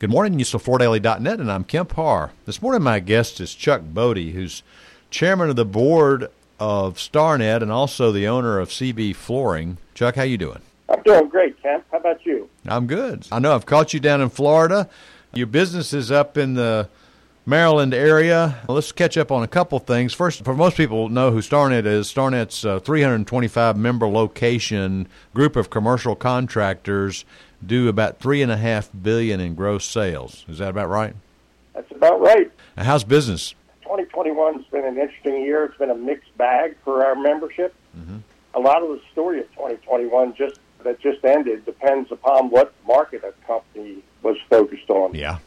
Good morning, USL4Daily.net, and I'm Kemp Harr. This morning, my guest is Chuck Bodie, who's chairman of the board of StarNet and also the owner of CB Flooring. Chuck, how you doing? I'm doing great, Kemp. How about you? I'm good. I know I've caught you down in Florida. Your business is up in the Maryland area. Let's catch up on a couple things. First, for most people know who StarNet is, StarNet's a 325 member location group of commercial contractors do about three and a half billion in gross sales. Is that about right? That's about right. Now, how's business? 2021 has been an interesting year. It's been a mixed bag for our membership. Mm-hmm. A lot of the story of 2021 just that just ended depends upon what market a company was focused on. Yeah.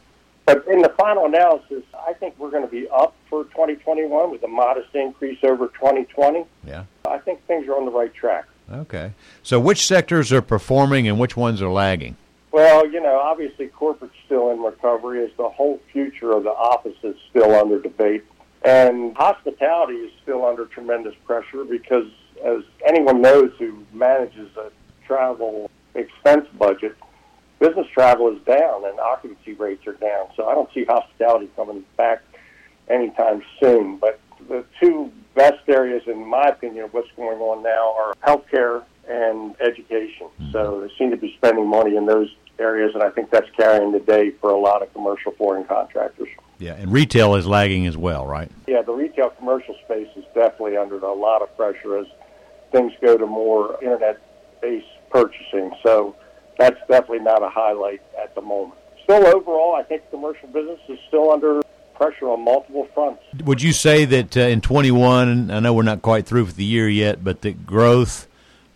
But in the final analysis, I think we're going to be up for 2021 with a modest increase over 2020. Yeah. I think things are on the right track. Okay. So, which sectors are performing and which ones are lagging? Well, you know, obviously corporate's still in recovery as the whole future of the office is still under debate. And hospitality is still under tremendous pressure because, as anyone knows who manages a travel expense budget, business travel is down and occupancy rates are down. So I don't see hospitality coming back anytime soon. But the two best areas, in my opinion, of what's going on now are healthcare and education. Mm-hmm. So they seem to be spending money in those areas, and I think that's carrying the day for a lot of commercial flooring contractors. Yeah, and retail is lagging as well, right? Yeah, the retail commercial space is definitely under a lot of pressure as things go to more internet-based purchasing. So that's definitely not a highlight at the moment. Still, overall, I think commercial business is still under pressure on multiple fronts. Would you say that uh, in 21, I know we're not quite through with the year yet, but that growth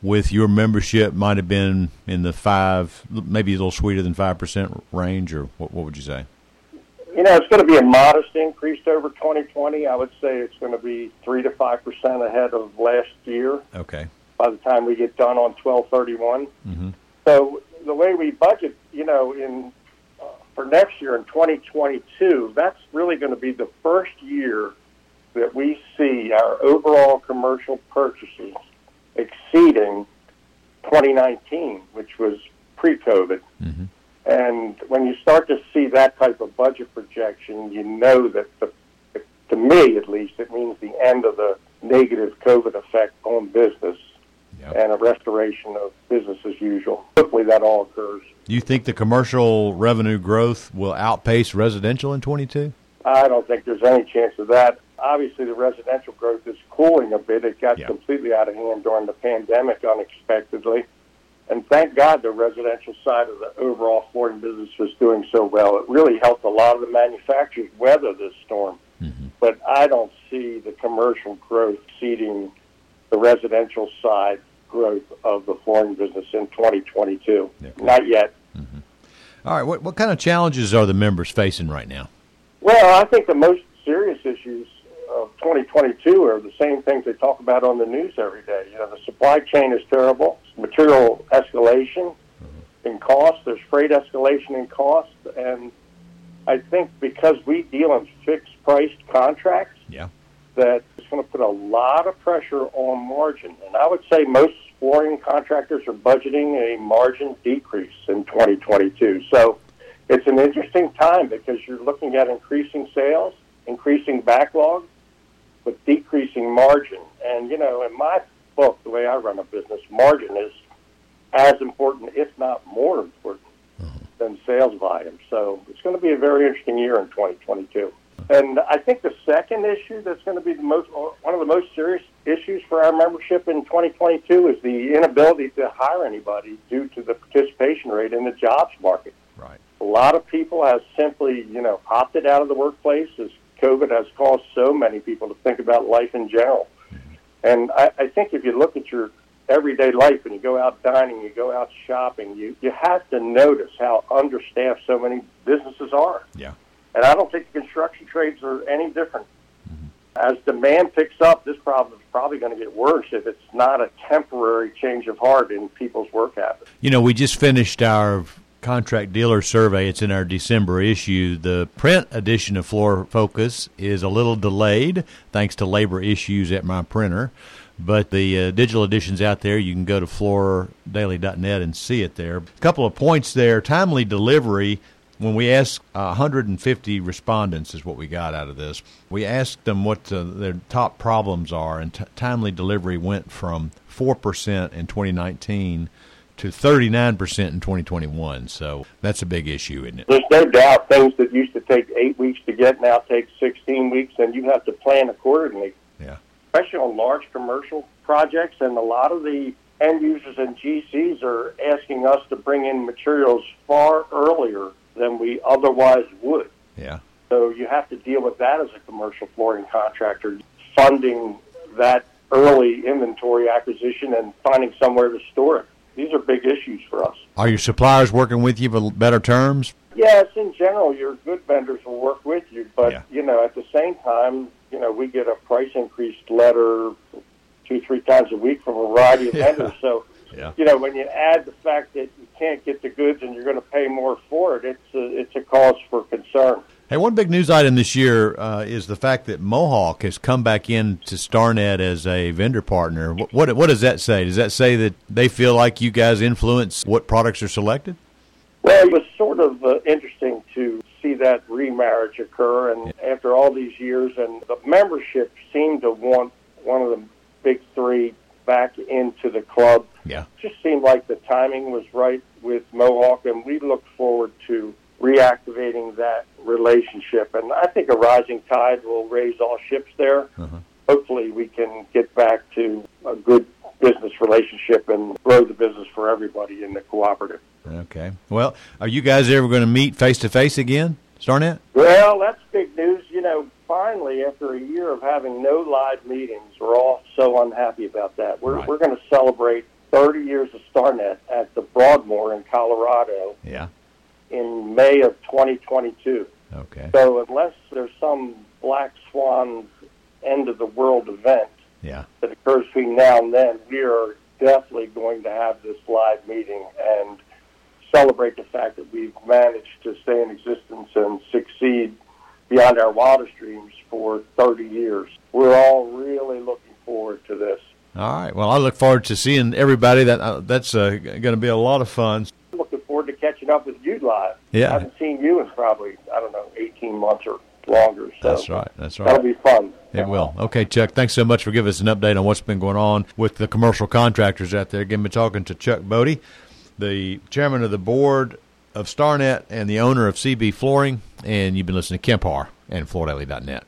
with your membership might have been in the five, maybe a little sweeter than 5% range, or what, what would you say? You know, it's going to be a modest increase over 2020. I would say it's going to be 3 to 5% ahead of last year Okay. by the time we get done on 1231. Mm-hmm. So the way we budget, you know, in for next year in 2022, that's really going to be the first year that we see our overall commercial purchases exceeding 2019, which was pre-COVID. Mm-hmm. And when you start to see that type of budget projection, you know that, the, to me at least, it means the end of the negative COVID effect on business Yep. and a restoration of business as usual. That all occurs. Do you think the commercial revenue growth will outpace residential in 22? I don't think there's any chance of that. Obviously, the residential growth is cooling a bit. It got Yeah. completely out of hand during the pandemic unexpectedly. And thank God the residential side of the overall flooring business was doing so well. It really helped a lot of the manufacturers weather this storm. Mm-hmm. But I don't see the commercial growth exceeding the residential side growth of the flooring business in 2022. Yeah. Not yet. Mm-hmm. All right. What, what kind of challenges are the members facing right now? Well, I think the most serious issues of 2022 are the same things they talk about on the news every day. You know, the supply chain is terrible, material escalation mm-hmm. in cost, there's freight escalation in cost, and I think because we deal in fixed priced contracts, Yeah. that it's going to put a lot of pressure on margin. And I would say most flooring contractors are budgeting a margin decrease in 2022. So it's an interesting time because you're looking at increasing sales, increasing backlog, but decreasing margin. And, you know, in my book, the way I run a business, margin is as important, if not more important, mm-hmm. than sales volume. So it's going to be a very interesting year in 2022. And I think the second issue that's going to be the most one of the most serious issues for our membership in 2022 is the inability to hire anybody due to the participation rate in the jobs market. Right. A lot of people have simply, you know, opted out of the workplace as COVID has caused so many people to think about life in general. Mm-hmm. And I, I think if you look at your everyday life and you go out dining, you go out shopping, you, you have to notice how understaffed so many businesses are. Yeah. And I don't think the construction trades are any different. As demand picks up, this problem is probably going to get worse if it's not a temporary change of heart in people's work habits. You know, we just finished our contract dealer survey. It's in our December issue. The print edition of Floor Focus is a little delayed thanks to labor issues at my printer. But the uh, digital edition's out there. You can go to floordaily.net and see it there. A couple of points there. Timely delivery. When we asked uh, 150 respondents, is what we got out of this. We asked them what uh, their top problems are, and t- timely delivery went from 4% in 2019 to 39% in 2021. So that's a big issue, isn't it? There's no doubt things that used to take eight weeks to get now take 16 weeks, and you have to plan accordingly. Yeah. Especially on large commercial projects, and a lot of the end users and GCs are asking us to bring in materials far earlier than we otherwise would. Yeah. So you have to deal with that as a commercial flooring contractor, funding that early inventory acquisition and finding somewhere to store it. These are big issues for us. Are your suppliers working with you for better terms? Yes, in general, your good vendors will work with you, but Yeah. you know, at the same time, you know, we get a price increase letter two, three times a week from a variety of Yeah. vendors. So, Yeah. you know, when you add the fact that can't get the goods and you're going to pay more for it, it's a, it's a cause for concern. Hey, one big news item this year uh, is the fact that Mohawk has come back in to StarNet as a vendor partner. What, what what does that say? Does that say that they feel like you guys influence what products are selected? Well, it was sort of uh, interesting to see that remarriage occur, and after all these years, and the membership seemed to want one of the big three back into the club. Yeah. Just seemed like the timing was right with Mohawk, and we look forward to reactivating that relationship. And I think a rising tide will raise all ships there. Uh-huh. Hopefully, we can get back to a good business relationship and grow the business for everybody in the cooperative. Okay. Well, are you guys ever going to meet face to face again, StarNet? Well, that's big news. You know, finally, after a year of having no live meetings, we're all so unhappy about that. We're, Right. we're going to celebrate 30 years of StarNet at the Broadmoor in Colorado Yeah. in May of 2022. Okay. So unless there's some black swan end of the world event Yeah. that occurs between now and then, we are definitely going to have this live meeting and celebrate the fact that we've managed to stay in existence and succeed beyond our wildest dreams for 30 years. We're all really looking forward to this. All right. Well, I look forward to seeing everybody. That uh, that's uh, going to be a lot of fun. Looking forward to catching up with you live. Yeah. I haven't seen you in probably, I don't know, 18 months or longer. So That's right. That's right. That'll be fun. It will. Okay, Chuck. Thanks so much for giving us an update on what's been going on with the commercial contractors out there. Again, been talking to Chuck Bodie, the chairman of the board of StarNet and the owner of CB Flooring, and you've been listening to Kemp Harr and FloorDaily.net.